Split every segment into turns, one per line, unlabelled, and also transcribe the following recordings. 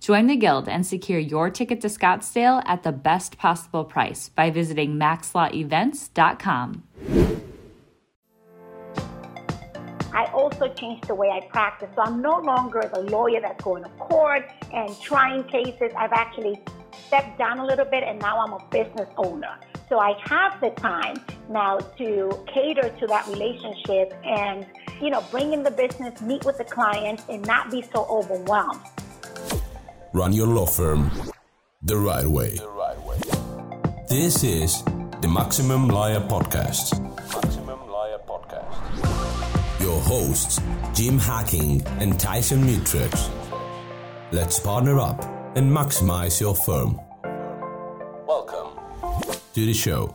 Join the Guild and secure your ticket to Scottsdale at the best possible price by visiting maxlawevents.com.
I also changed the way I practice. So I'm no longer the lawyer that's going to court and trying cases. I've actually stepped down a little bit and now I'm a business owner. So I have the time now to cater to that relationship and, you know, bring in the business, meet with the clients and not be so overwhelmed.
Run your law firm the right way. The right way. This is the Maximum Lawyer Podcast. Maximum Lawyer Podcast your hosts, Jim Hacking and Tyson Mutrux. Let's partner up and maximize your firm. Welcome to the show.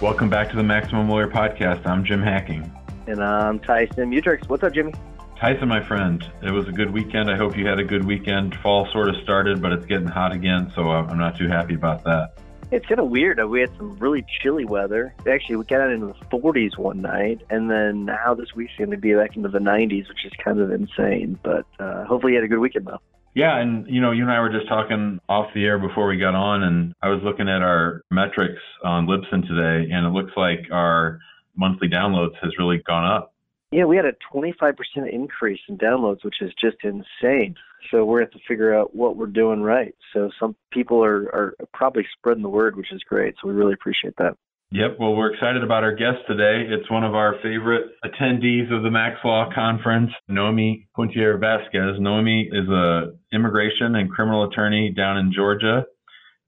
Welcome back to the Maximum Lawyer Podcast. I'm Jim Hacking.
And I'm Tyson Mutrux. What's up, Jimmy?
Tyson, my friend, it was a good weekend. I hope you had a good weekend. Fall sort of started, but it's getting hot again, so I'm not too happy about that.
It's kind of weird. We had some really chilly weather. Actually, we got out into the 40s one night, and then now this week's going to be back into the 90s, which is kind of insane. But uh, hopefully, you had a good weekend, though.
Yeah, and you know, you and I were just talking off the air before we got on, and I was looking at our metrics on Libsyn today, and it looks like our monthly downloads has really gone up.
Yeah, we had a 25% increase in downloads, which is just insane. So we're have to figure out what we're doing right. So some people are, are probably spreading the word, which is great. So we really appreciate that.
Yep. Well, we're excited about our guest today. It's one of our favorite attendees of the Max Law Conference, Noemi Puntier Vasquez. Noemi is a immigration and criminal attorney down in Georgia.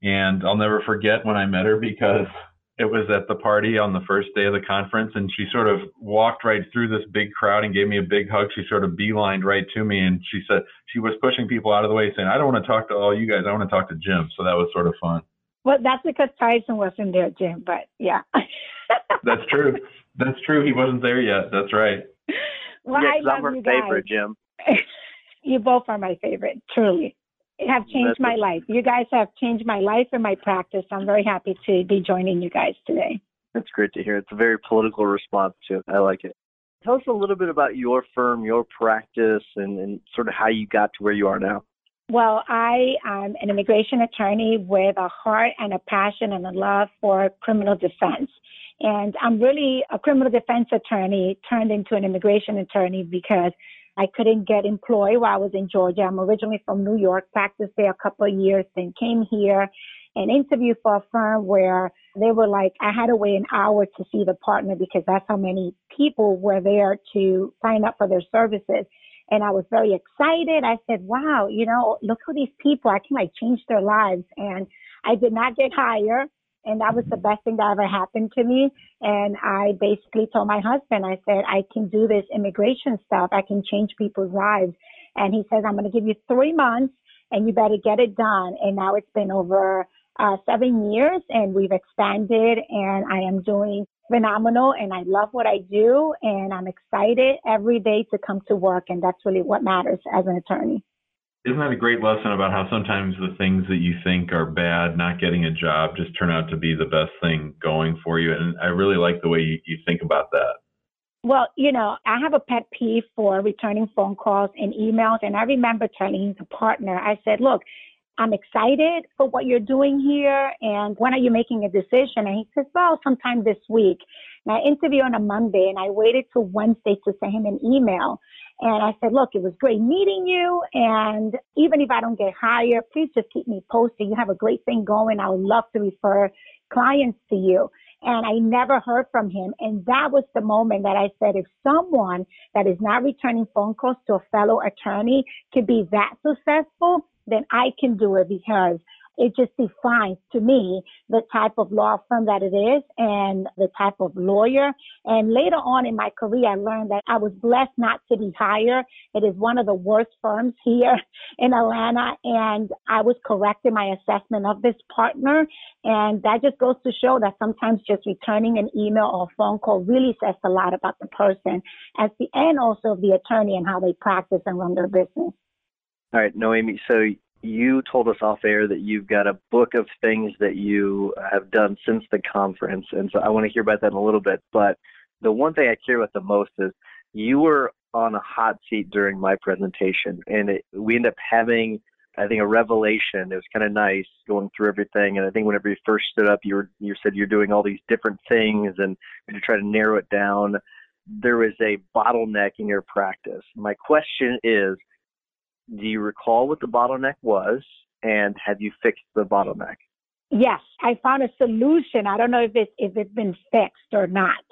And I'll never forget when I met her because it was at the party on the first day of the conference and she sort of walked right through this big crowd and gave me a big hug. She sort of beelined right to me and she said she was pushing people out of the way saying i don't want to talk to all you guys. I want to talk to jim. So that was sort of fun.
Well that's because tyson wasn't there jim but yeah.
That's true. That's true. He wasn't there yet. That's right.
Well
yeah,
i love
I'm her
you guys.
favorite jim.
You both are my favorite truly have changed my life. You guys have changed my life and my practice. I'm very happy to be joining you guys today.
That's great to hear. It's a very political response too. I like it. Tell us a little bit about your firm, your practice, and, and sort of how you got to where you are now.
Well, I am an immigration attorney with a heart and a passion and a love for criminal defense. And I'm really a criminal defense attorney turned into an immigration attorney because I couldn't get employed while I was in Georgia. I'm originally from New York, practiced there a couple of years, then came here and interviewed for a firm where they were like, I had to wait an hour to see the partner because that's how many people were there to sign up for their services. And I was very excited. I said, wow, you know, look who these people, I can like change their lives. And I did not get hired. And that was the best thing that ever happened to me. And I basically told my husband, I said, I can do this immigration stuff. I can change people's lives. And he says, I'm going to give you three months and you better get it done. And now it's been over uh, seven years and we've expanded and I am doing phenomenal and I love what I do and I'm excited every day to come to work. And that's really what matters as an attorney.
Isn't that a great lesson about how sometimes the things that you think are bad, not getting a job, just turn out to be the best thing going for you? And I really like the way you, you think about that.
Well, you know, I have a pet peeve for returning phone calls and emails. And I remember telling the partner, I said, look, I'm excited for what you're doing here. And when are you making a decision? And he says, well, sometime this week. And I interviewed on a Monday and I waited till Wednesday to send him an email. And I said, look, it was great meeting you. And even if I don't get hired, please just keep me posted. You have a great thing going. I would love to refer clients to you. and I never heard from him. And that was the moment that I said, if someone that is not returning phone calls to a fellow attorney can be that successful, then I can do it because it just defines to me the type of law firm that it is and the type of lawyer. And later on in my career, I learned that I was blessed not to be hired. It is one of the worst firms here in Atlanta. And I was correct in my assessment of this partner. And that just goes to show that sometimes just returning an email or phone call really says a lot about the person as the end also of the attorney and how they practice and run their business.
All right, Noemi. So you told us off air that you've got a book of things that you have done since the conference, and so I want to hear about that in a little bit. But the one thing I care about the most is you were on a hot seat during my presentation, and it, we ended up having, I think, a revelation. It was kind of nice going through everything, and I think whenever you first stood up, you were you said you're doing all these different things, and to try to narrow it down. There was a bottleneck in your practice. My question is do you recall what the bottleneck was and have you fixed the bottleneck?
Yes, I found a solution. I don't know if it's if it's been fixed or not.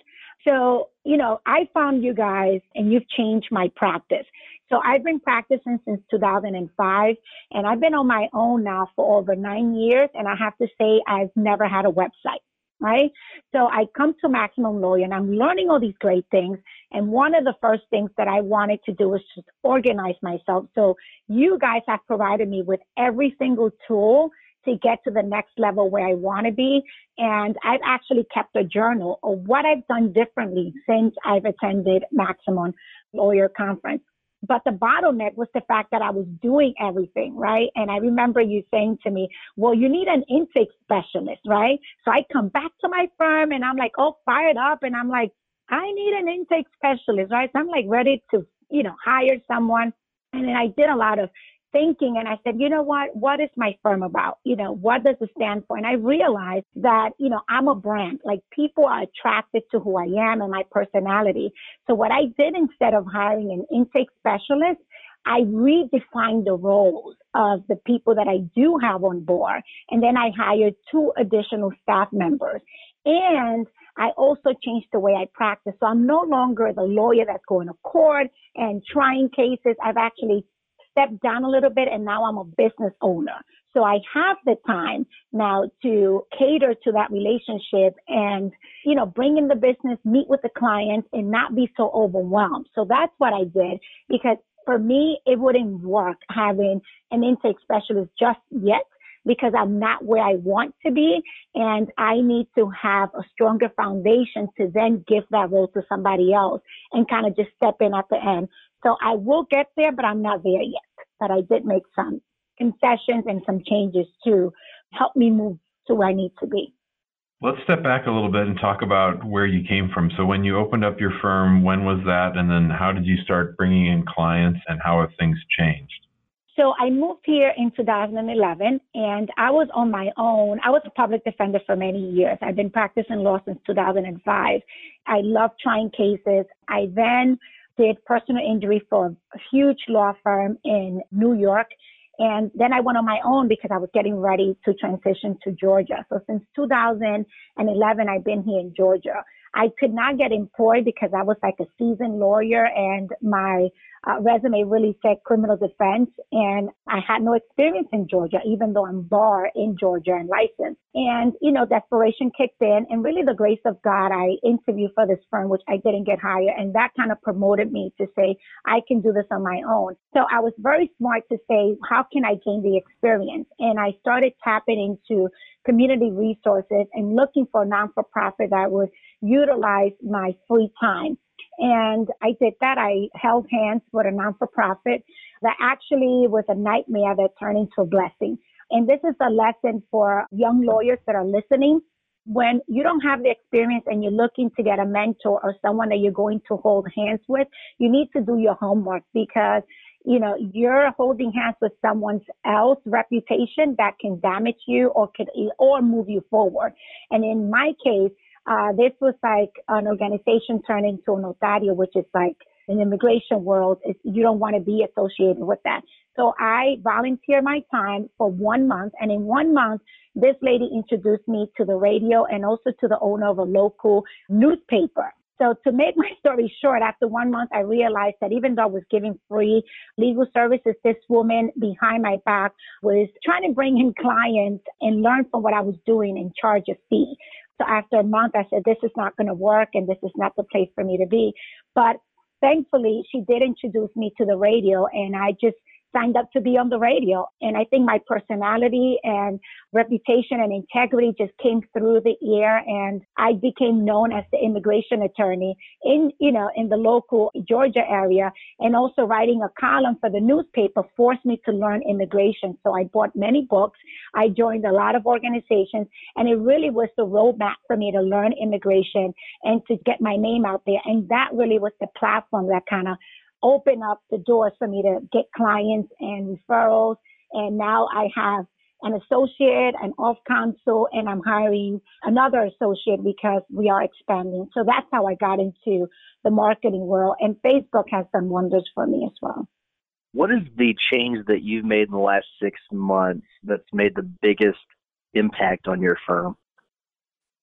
So, you know, I found you guys and you've changed my practice. So I've been practicing since 2005 and I've been on my own now for over nine years. And I have to say, I've never had a website right? So I come to Maximum Lawyer and I'm learning all these great things. And one of the first things that I wanted to do was just organize myself. So you guys have provided me with every single tool to get to the next level where I want to be. And I've actually kept a journal of what I've done differently since I've attended Maximum Lawyer Conference. But the bottleneck was the fact that I was doing everything, right? And I remember you saying to me, well, you need an intake specialist, right? So I come back to my firm and I'm like, oh, fired up. And I'm like, I need an intake specialist, right? So I'm like ready to, you know, hire someone. And then I did a lot of thinking and I said, you know what? What is my firm about? You know, what does it stand for? And I realized that, you know, I'm a brand. Like people are attracted to who I am and my personality. So what I did instead of hiring an intake specialist, I redefined the roles of the people that I do have on board. And then I hired two additional staff members. And I also changed the way I practice. So I'm no longer the lawyer that's going to court and trying cases. I've actually stepped down a little bit and now I'm a business owner. So I have the time now to cater to that relationship and, you know, bring in the business, meet with the clients and not be so overwhelmed. So that's what I did because for me, it wouldn't work having an intake specialist just yet because I'm not where I want to be and I need to have a stronger foundation to then give that role to somebody else and kind of just step in at the end. So I will get there, but I'm not there yet. But I did make some concessions and some changes to help me move to where I need to be.
Let's step back a little bit and talk about where you came from. So, when you opened up your firm, when was that? And then, how did you start bringing in clients and how have things changed?
So I moved here in 2011 and I was on my own. I was a public defender for many years. I've been practicing law since 2005. I love trying cases. I then did personal injury for a huge law firm in New York. And then I went on my own because I was getting ready to transition to Georgia. So since 2011, I've been here in Georgia. I could not get employed because I was like a seasoned lawyer and my uh, resume really said criminal defense and I had no experience in Georgia, even though I'm bar in Georgia and licensed. And, you know, desperation kicked in and really the grace of God, I interviewed for this firm, which I didn't get hired. And that kind of promoted me to say, I can do this on my own. So I was very smart to say, how can I gain the experience? And I started tapping into community resources and looking for a non-for-profit that would utilize my free time. And I did that. I held hands with a non-for-profit that actually was a nightmare that turned into a blessing. And this is a lesson for young lawyers that are listening. When you don't have the experience and you're looking to get a mentor or someone that you're going to hold hands with, you need to do your homework because you know, you're holding hands with someone else reputation that can damage you or can, or move you forward. And in my case, uh, this was like an organization turning to a notario, which is like in immigration world, you don't want to be associated with that. So I volunteered my time for one month. And in one month, this lady introduced me to the radio and also to the owner of a local newspaper. So to make my story short, after one month, I realized that even though I was giving free legal services, this woman behind my back was trying to bring in clients and learn from what I was doing and charge a fee. So after a month, I said, this is not going to work and this is not the place for me to be. But thankfully, she did introduce me to the radio and I just signed up to be on the radio. And I think my personality and reputation and integrity just came through the air and I became known as the immigration attorney in, you know, in the local Georgia area and also writing a column for the newspaper forced me to learn immigration. So I bought many books. I joined a lot of organizations and it really was the roadmap for me to learn immigration and to get my name out there. And that really was the platform that kind of open up the doors for me to get clients and referrals. And now I have an associate, an of counsel, and I'm hiring another associate because we are expanding. So that's how I got into the marketing world. And Facebook has done wonders for me as well.
What is the change that you've made in the last six months that's made the biggest impact on your firm?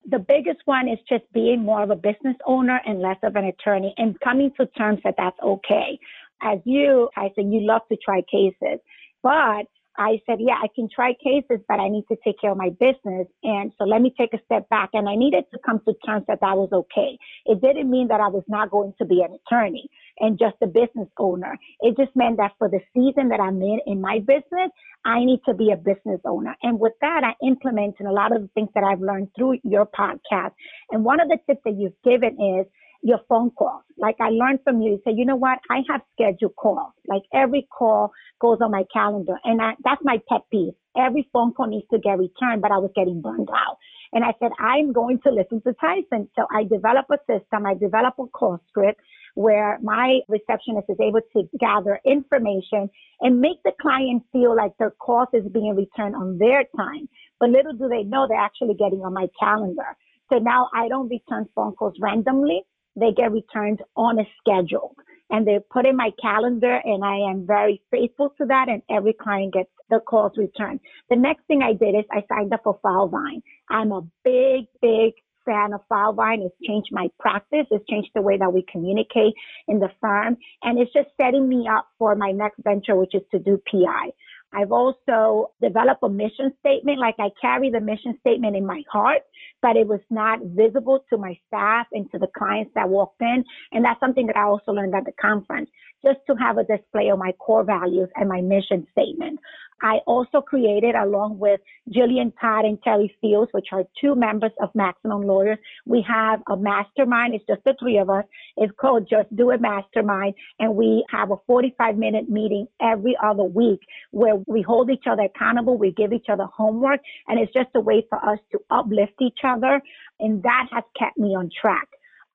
The biggest one is just being more of a business owner and less of an attorney and coming to terms that that's okay. As you, I said, you love to try cases, but I said, yeah, I can try cases, but I need to take care of my business. And so let me take a step back. And I needed to come to terms that that was okay. It didn't mean that I was not going to be an attorney and just a business owner. It just meant that for the season that I'm in in my business, I need to be a business owner. And with that, I implemented a lot of the things that I've learned through your podcast. And one of the tips that you've given is your phone calls. Like I learned from you, you say, you know what? I have scheduled calls. Like every call goes on my calendar. And I, that's my pet peeve. Every phone call needs to get returned, but I was getting burned out. And I said, I'm going to listen to Tyson. So I develop a system. I develop a call script where my receptionist is able to gather information and make the client feel like their calls is being returned on their time. But little do they know they're actually getting on my calendar. So now I don't return phone calls randomly they get returned on a schedule and they put in my calendar and I am very faithful to that and every client gets the calls returned. The next thing I did is I signed up for Filevine. I'm a big, big fan of Filevine. It's changed my practice. It's changed the way that we communicate in the firm. And it's just setting me up for my next venture, which is to do PI. I've also developed a mission statement. Like I carry the mission statement in my heart, but it was not visible to my staff and to the clients that walked in. And that's something that I also learned at the conference, just to have a display of my core values and my mission statement. I also created, along with Jillian Todd and Terry Fields, which are two members of Maximum Lawyers, we have a mastermind. It's just the three of us. It's called Just Do It Mastermind. And we have a 45 minute meeting every other week where we hold each other accountable. We give each other homework. And it's just a way for us to uplift each other. And that has kept me on track.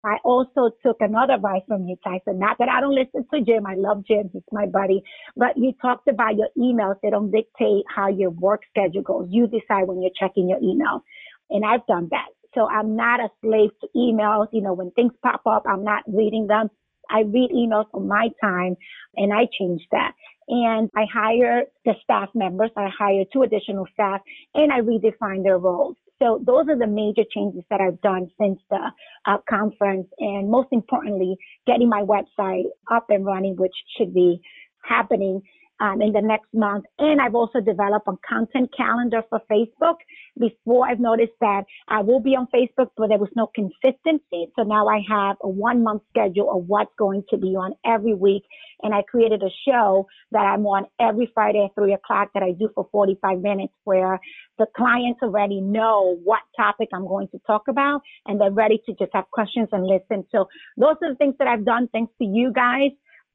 I also took another advice from you, Tyson. Not that I don't listen to Jim. I love Jim. He's my buddy. But you talked about your emails. They don't dictate how your work schedule goes. You decide when you're checking your email. And I've done that. So I'm not a slave to emails. You know, when things pop up, I'm not reading them. I read emails on my time and I change that. And I hire the staff members. I hire two additional staff and I redefine their roles. So those are the major changes that I've done since the uh, conference. And most importantly, getting my website up and running, which should be happening um, in the next month. And I've also developed a content calendar for Facebook. Before I've noticed that I will be on Facebook, but there was no consistency. So now I have a one month schedule of what's going to be on every week. And I created a show that I'm on every Friday at three o'clock that I do for 45 minutes where the clients already know what topic I'm going to talk about and they're ready to just have questions and listen. So those are the things that I've done thanks to you guys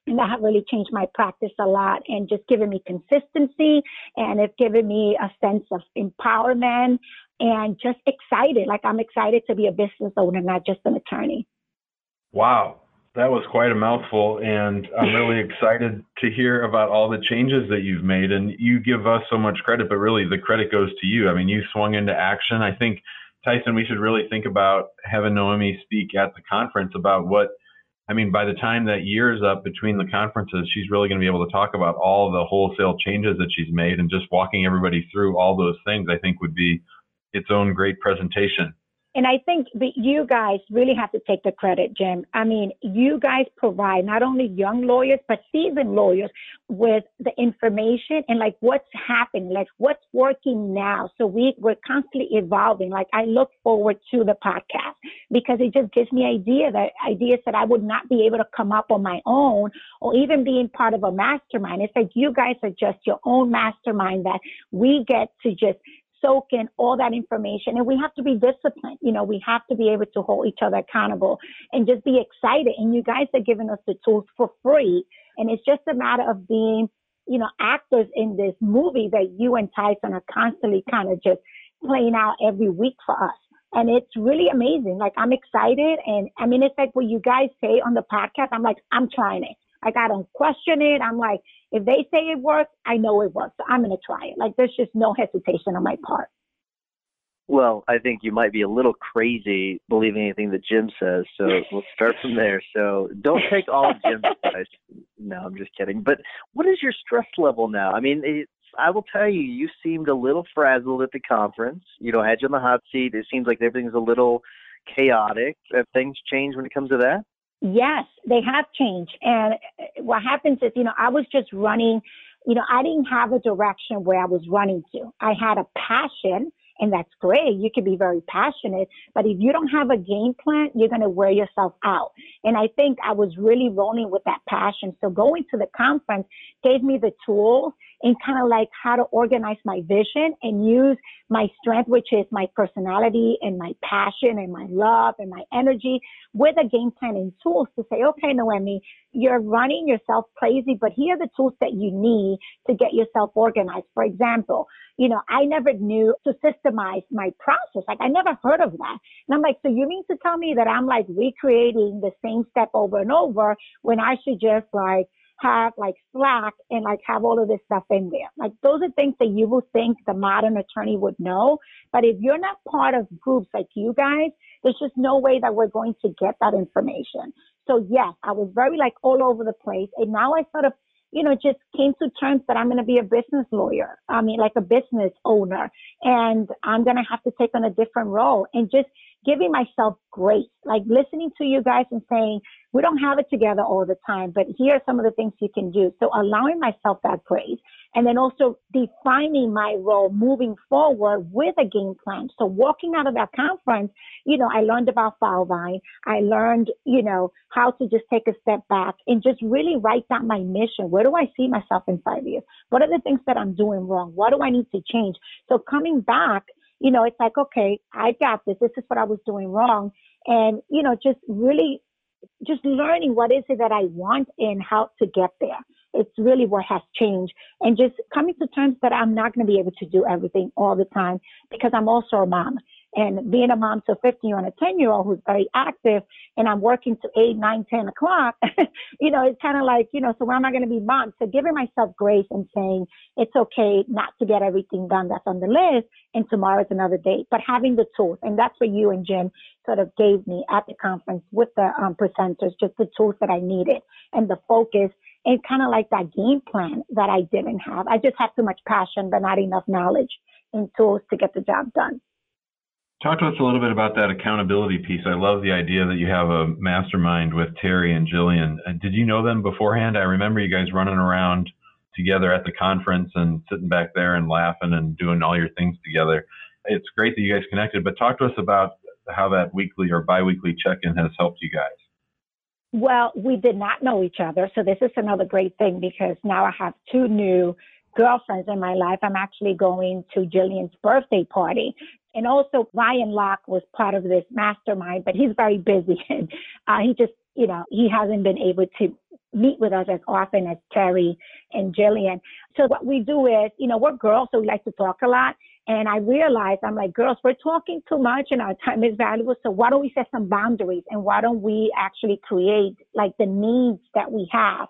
and that have really changed my practice a lot and just given me consistency and it's given me a sense of empowerment and just excited. Like I'm excited to be a business owner, not just an attorney.
Wow. That was quite a mouthful, and I'm really excited to hear about all the changes that you've made. And you give us so much credit, but really the credit goes to you. I mean, you swung into action. I think, Tyson, we should really think about having Noemi speak at the conference about what I mean, by the time that year is up between the conferences, she's really going to be able to talk about all the wholesale changes that she's made and just walking everybody through all those things, I think would be its own great presentation.
And I think that you guys really have to take the credit, Jim. I mean, you guys provide not only young lawyers, but seasoned lawyers with the information and like what's happening, like what's working now. So we, we're constantly evolving. Like I look forward to the podcast because it just gives me idea that ideas that I would not be able to come up on my own or even being part of a mastermind. It's like you guys are just your own mastermind that we get to just soak in all that information and we have to be disciplined. You know, we have to be able to hold each other accountable and just be excited. And you guys are giving us the tools for free. And it's just a matter of being, you know, actors in this movie that you and Tyson are constantly kind of just playing out every week for us. And it's really amazing. Like I'm excited. And I mean, it's like what you guys say on the podcast. I'm like, I'm trying it. Like I don't question it. I'm like, if they say it works, I know it works. So I'm going to try it. Like there's just no hesitation on my part.
Well, I think you might be a little crazy believing anything that Jim says. So we'll start from there. So don't take all Jim's advice. No, I'm just kidding. But what is your stress level now? I mean, it, I will tell you, you seemed a little frazzled at the conference. You know, had you on the hot seat. It seems like everything's a little chaotic. Have things changed when it comes to that?
Yes, they have changed. And uh, what happens is, you know, I was just running, you know, I didn't have a direction where I was running to. I had a passion and that's great. You can be very passionate, but if you don't have a game plan, you're going to wear yourself out. And I think I was really rolling with that passion. So going to the conference gave me the tools and kind of like how to organize my vision and use my strength, which is my personality and my passion and my love and my energy with a game plan and tools to say, okay, Noemi, you're running yourself crazy, but here are the tools that you need to get yourself organized. For example, you know, I never knew to systemize my process. Like I never heard of that. And I'm like, so you mean to tell me that I'm like recreating the same step over and over when I should just like have like Slack and like have all of this stuff in there. Like those are things that you would think the modern attorney would know. But if you're not part of groups like you guys, there's just no way that we're going to get that information. So yes, I was very like all over the place. And now I sort of, you know, just came to terms that I'm going to be a business lawyer. I mean, like a business owner and I'm going to have to take on a different role and just giving myself grace, like listening to you guys and saying, we don't have it together all the time, but here are some of the things you can do. So allowing myself that grace and then also defining my role moving forward with a game plan. So walking out of that conference, you know, I learned about Filevine. I learned, you know, how to just take a step back and just really write down my mission. Where do I see myself in five years? What are the things that I'm doing wrong? What do I need to change? So coming back you know, it's like, okay, I got this. This is what I was doing wrong. And, you know, just really just learning what is it that I want and how to get there. It's really what has changed and just coming to terms that I'm not going to be able to do everything all the time because I'm also a mom and being a mom to a 15 year old and a 10 year old who's very active and I'm working to 8, 9, 10 o'clock, you know, it's kind of like, you know, so when am I going to be mom? So giving myself grace and saying it's okay not to get everything done that's on the list and tomorrow's another day, but having the tools. And that's what you and Jim sort of gave me at the conference with the um, presenters, just the tools that I needed and the focus and kind of like that game plan that I didn't have. I just had too much passion, but not enough knowledge and tools to get the job done.
Talk to us a little bit about that accountability piece. I love the idea that you have a mastermind with Terry and Jillian. Uh, did you know them beforehand? I remember you guys running around together at the conference and sitting back there and laughing and doing all your things together. It's great that you guys connected, but talk to us about how that weekly or biweekly check-in has helped you guys.
Well, we did not know each other, so this is another great thing because now I have two new girlfriends in my life. I'm actually going to Jillian's birthday party. And also Ryan Locke was part of this mastermind, but he's very busy and uh, he just, you know, he hasn't been able to meet with us as often as Terry and Jillian. So what we do is, you know, we're girls, so we like to talk a lot. And I realized, I'm like, girls, we're talking too much and our time is valuable. So why don't we set some boundaries and why don't we actually create like the needs that we have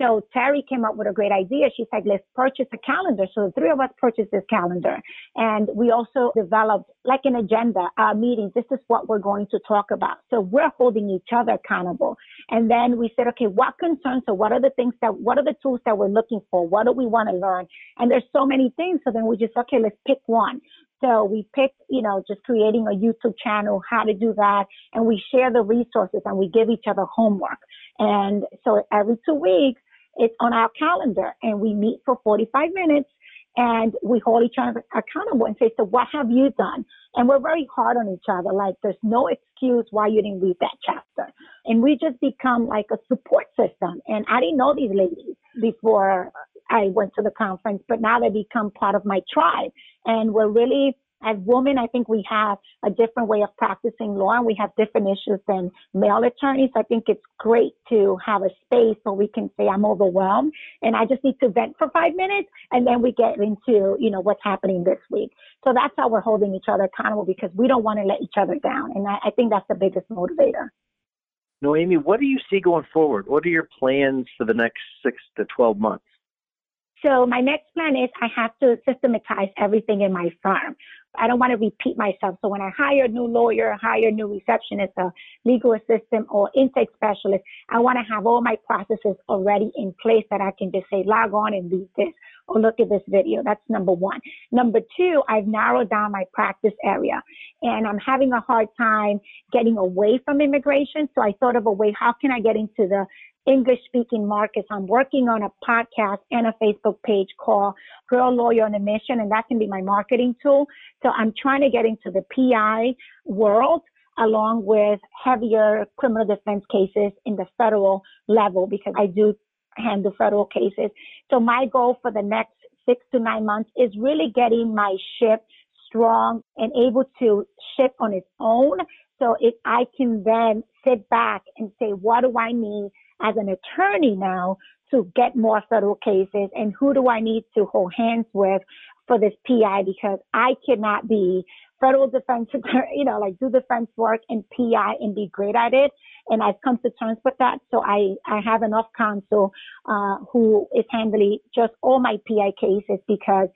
So Terry came up with a great idea. She said, let's purchase a calendar. So the three of us purchased this calendar. And we also developed like an agenda, uh, our meetings. This is what we're going to talk about. So we're holding each other accountable. And then we said, okay, what concerns? So what are the things that, what are the tools that we're looking for? What do we want to learn? And there's so many things. So then we just, okay, let's pick one. So we picked, you know, just creating a YouTube channel, how to do that. And we share the resources and we give each other homework. And so every two weeks, it's on our calendar and we meet for 45 minutes and we hold each other accountable and say, so what have you done? And we're very hard on each other. Like there's no excuse why you didn't read that chapter. And we just become like a support system. And I didn't know these ladies before I went to the conference, but now they become part of my tribe. And we're really as women, I think we have a different way of practicing law and we have different issues than male attorneys. I think it's great to have a space where we can say, I'm overwhelmed and I just need to vent for five minutes and then we get into, you know, what's happening this week. So that's how we're holding each other accountable because we don't want to let each other down. And I, I think that's the biggest motivator.
Noemi, what do you see going forward? What are your plans for the next six to 12 months?
So my next plan is I have to systematize everything in my firm. I don't want to repeat myself. So when I hire a new lawyer, hire a new receptionist, a legal assistant, or intake specialist, I want to have all my processes already in place that I can just say, log on and read this or look at this video. That's number one. Number two, I've narrowed down my practice area and I'm having a hard time getting away from immigration. So I thought of a way, how can I get into the English speaking markets. I'm working on a podcast and a Facebook page called Girl Lawyer on a Mission, and that can be my marketing tool. So I'm trying to get into the PI world along with heavier criminal defense cases in the federal level because I do handle federal cases. So my goal for the next six to nine months is really getting my ship strong and able to ship on its own. So if I can then sit back and say, what do I need as an attorney now to get more federal cases and who do I need to hold hands with for this PI because I cannot be federal defense, you know, like do defense work and PI and be great at it. And I've come to terms with that. So I, I have enough counsel, uh, who is handling just all my PI cases because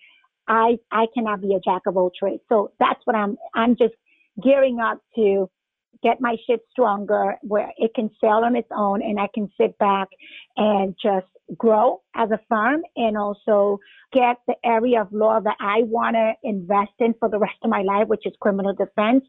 I, I cannot be a jack of all trades. So that's what I'm, I'm just gearing up to get my ship stronger where it can sail on its own and I can sit back and just grow as a firm and also get the area of law that I want to invest in for the rest of my life, which is criminal defense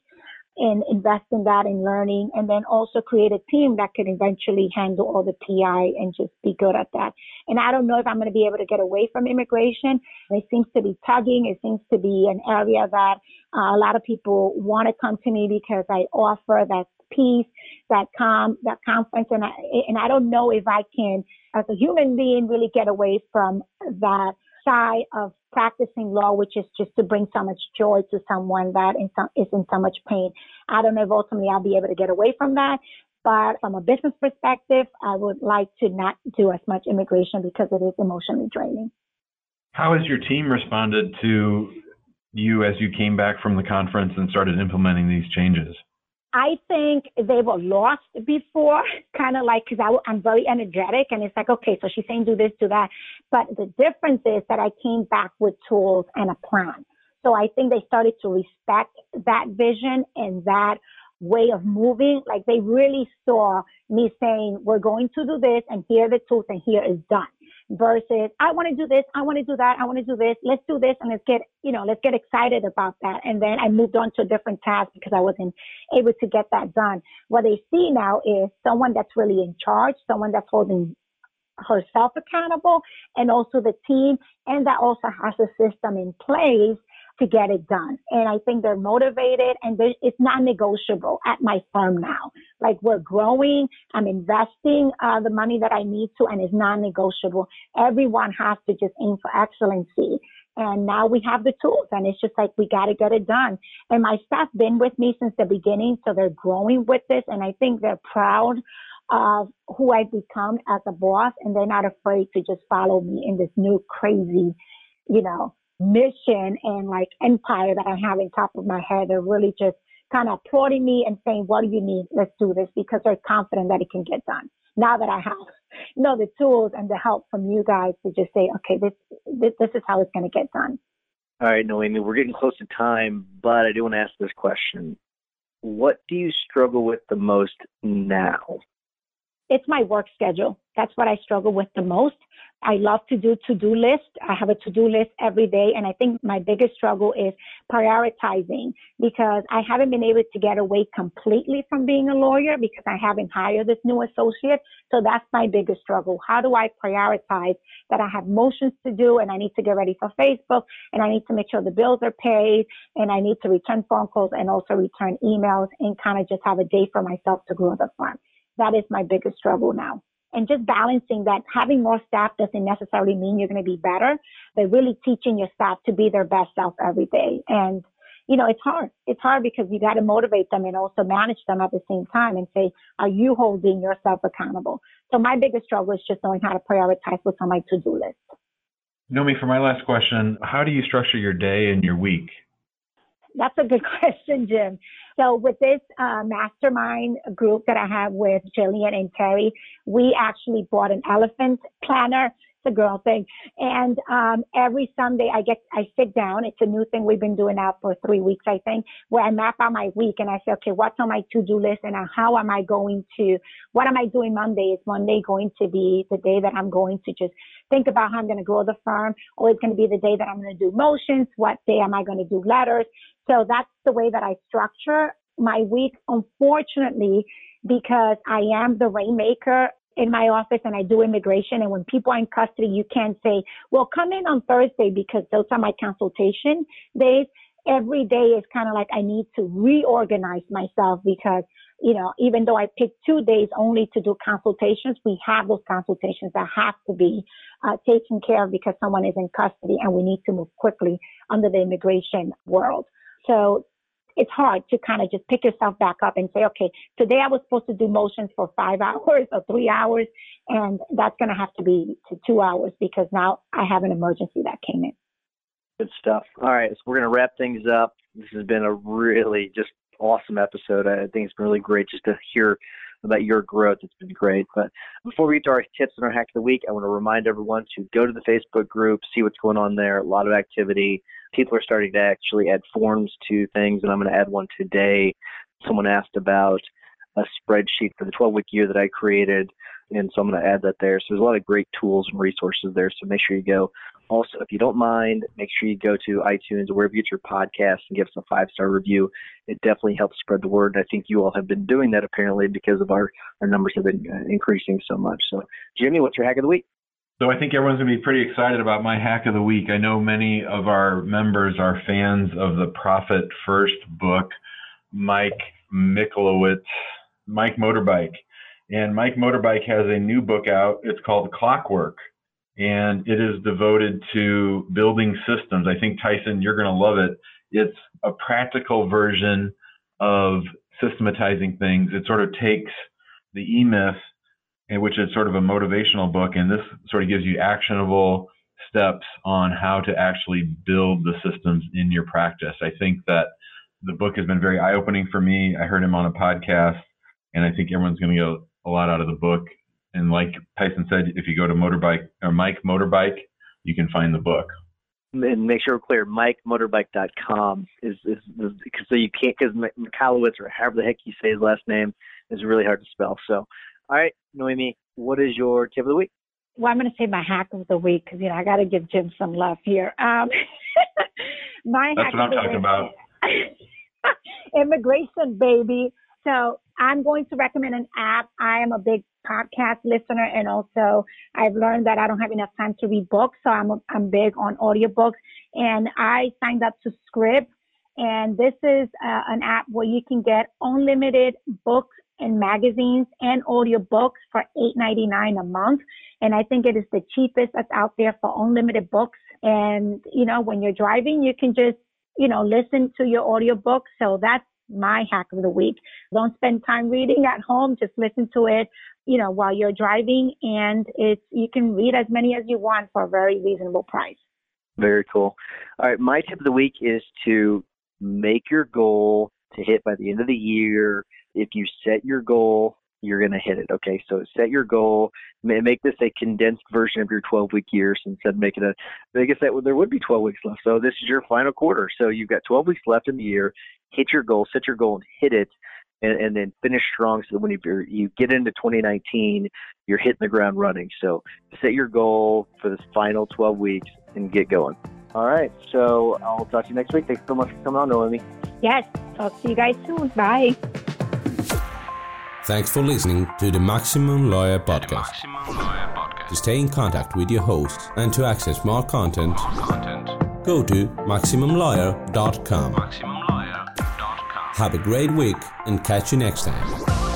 and invest in that in learning and then also create a team that can eventually handle all the PI and just be good at that. And I don't know if I'm going to be able to get away from immigration. It seems to be tugging. It seems to be an area that uh, a lot of people want to come to me because I offer that peace, that calm, that conference. And I, and I don't know if I can, as a human being, really get away from that side of practicing law, which is just to bring so much joy to someone that in is in so much pain. I don't know if ultimately I'll be able to get away from that. But from a business perspective, I would like to not do as much immigration because it is emotionally draining.
How has your team responded to you as you came back from the conference and started implementing these changes?
I think they were lost before, kind of like, because I'm very energetic and it's like, okay, so she's saying do this, do that. But the difference is that I came back with tools and a plan. So I think they started to respect that vision and that way of moving. Like they really saw me saying, we're going to do this and here are the tools and here is done versus I want to do this, I want to do that, I want to do this, let's do this and let's get, you know, let's get excited about that. And then I moved on to a different task because I wasn't able to get that done. What they see now is someone that's really in charge, someone that's holding herself accountable and also the team and that also has a system in place to get it done. And I think they're motivated and it's not negotiable at my firm now. Like we're growing. I'm investing uh, the money that I need to and it's non-negotiable. Everyone has to just aim for excellency. And now we have the tools and it's just like, we got to get it done. And my staff been with me since the beginning. So they're growing with this. And I think they're proud of who I've become as a boss and they're not afraid to just follow me in this new crazy, you know, mission and like empire that I have in top of my head. They're really just kind of applauding me and saying, what do you need? Let's do this because they're confident that it can get done. Now that I have, you know, the tools and the help from you guys to just say, okay, this, this, this is how it's going to get done.
All right, Noemi, we're getting close to time, but I do want to ask this question. What do you struggle with the most now?
It's my work schedule. That's what I struggle with the most. I love to do to-do list. I have a to-do list every day. And I think my biggest struggle is prioritizing because I haven't been able to get away completely from being a lawyer because I haven't hired this new associate. So that's my biggest struggle. How do I prioritize that I have motions to do and I need to get ready for Facebook and I need to make sure the bills are paid and I need to return phone calls and also return emails and kind of just have a day for myself to grow the farm. That is my biggest struggle now and just balancing that having more staff doesn't necessarily mean you're going to be better, but really teaching your staff to be their best self every day. And, you know, it's hard. It's hard because you got to motivate them and also manage them at the same time and say, are you holding yourself accountable? So my biggest struggle is just knowing how to prioritize what's on my to-do list.
Nomi, for my last question, how do you structure your day and your week?
That's a good question, Jim. So with this uh, mastermind group that I have with Jillian and Terry, we actually bought an elephant planner. It's a girl thing. And um, every Sunday I get, I sit down. It's a new thing we've been doing now for three weeks, I think, where I map out my week and I say, okay, what's on my to-do list and how am I going to, what am I doing Monday? Is Monday going to be the day that I'm going to just think about how I'm going to grow the firm or it's going to be the day that I'm going to do motions? What day am I going to do letters? So that's the way that I structure my week. Unfortunately, because I am the rainmaker in my office and I do immigration. And when people are in custody, you can't say, well, come in on Thursday because those are my consultation days. Every day is kind of like I need to reorganize myself because, you know, even though I pick two days only to do consultations, we have those consultations that have to be uh, taken care of because someone is in custody and we need to move quickly under the immigration world. So it's hard to kind of just pick yourself back up and say, okay, today I was supposed to do motions for five hours or three hours, and that's going to have to be to two hours because now I have an emergency that came in.
Good stuff. All right, so we're going to wrap things up. This has been a really just awesome episode. I think it's been really great just to hear about your growth. It's been great. But before we get to our tips and our hack of the week, I want to remind everyone to go to the Facebook group, see what's going on there. A lot of activity. People are starting to actually add forms to things, and I'm going to add one today. Someone asked about a spreadsheet for the 12 week year that I created. And so I'm going to add that there. So there's a lot of great tools and resources there. So make sure you go. Also, if you don't mind, make sure you go to iTunes or wherever you get your podcast and give us a five star review. It definitely helps spread the word. And I think you all have been doing that apparently because of our, our numbers have been uh, increasing so much. So, Jimmy, what's your hack of the week?
So I think everyone's going to be pretty excited about my hack of the week. I know many of our members are fans of the Profit First book, Mike Michalowicz, Mike Motorbike. And Mike Motorbike has a new book out. It's called Clockwork and it is devoted to building systems. I think Tyson, you're going to love it. It's a practical version of systematizing things. It sort of takes the E Myth, which is sort of a motivational book, and this sort of gives you actionable steps on how to actually build the systems in your practice. I think that the book has been very eye opening for me. I heard him on a podcast, and I think everyone's going to get a lot out of the book. And like Tyson said, if you go to motorbike or Mike Motorbike, you can find the book.
And make sure we're clear, MikeMotorbike.com is, is, is so you can't, because Michalowicz or however the heck you say his last name is really hard to spell. So, all right, Noemi, what is your tip of the week?
Well, I'm going to say my hack of the week because, you know, I got to give Jim some love here. Um, my
That's what I'm talking
week,
about.
immigration, baby. So I'm going to recommend an app. I am a big podcast listener and also I've learned that I don't have enough time to read books. So I'm, I'm big on audiobooks and I signed up to Scribd and this is uh, an app where you can get unlimited books and magazines and audiobooks for $8.99 a month. And I think it is the cheapest that's out there for unlimited books. And, you know, when you're driving, you can just, you know, listen to your audiobook. So that's my hack of the week. Don't spend time reading at home. Just listen to it, you know, while you're driving and it's, you can read as many as you want for a very reasonable price.
Very cool. All right. My tip of the week is to make your goal to hit by the end of the year. If you set your goal, you're going to hit it. Okay, so set your goal. Make this a condensed version of your 12 week year instead make it a. I guess that there would be 12 weeks left. So this is your final quarter. So you've got 12 weeks left in the year. Hit your goal, set your goal, and hit it and, and then finish strong so that when you, you get into 2019, you're hitting the ground running. So set your goal for this final 12 weeks and get going. All right. So I'll talk to you next week. Thanks so much for coming on, Noemi.
Yes. Talk to you guys soon. Bye.
Thanks for listening to the Maximum Lawyer Podcast. Maximum Lawyer Podcast. To stay in contact with your host and to access more content, more content. go to MaximumLawyer.com. MaximumLawyer.com. Have a great week and catch you next time.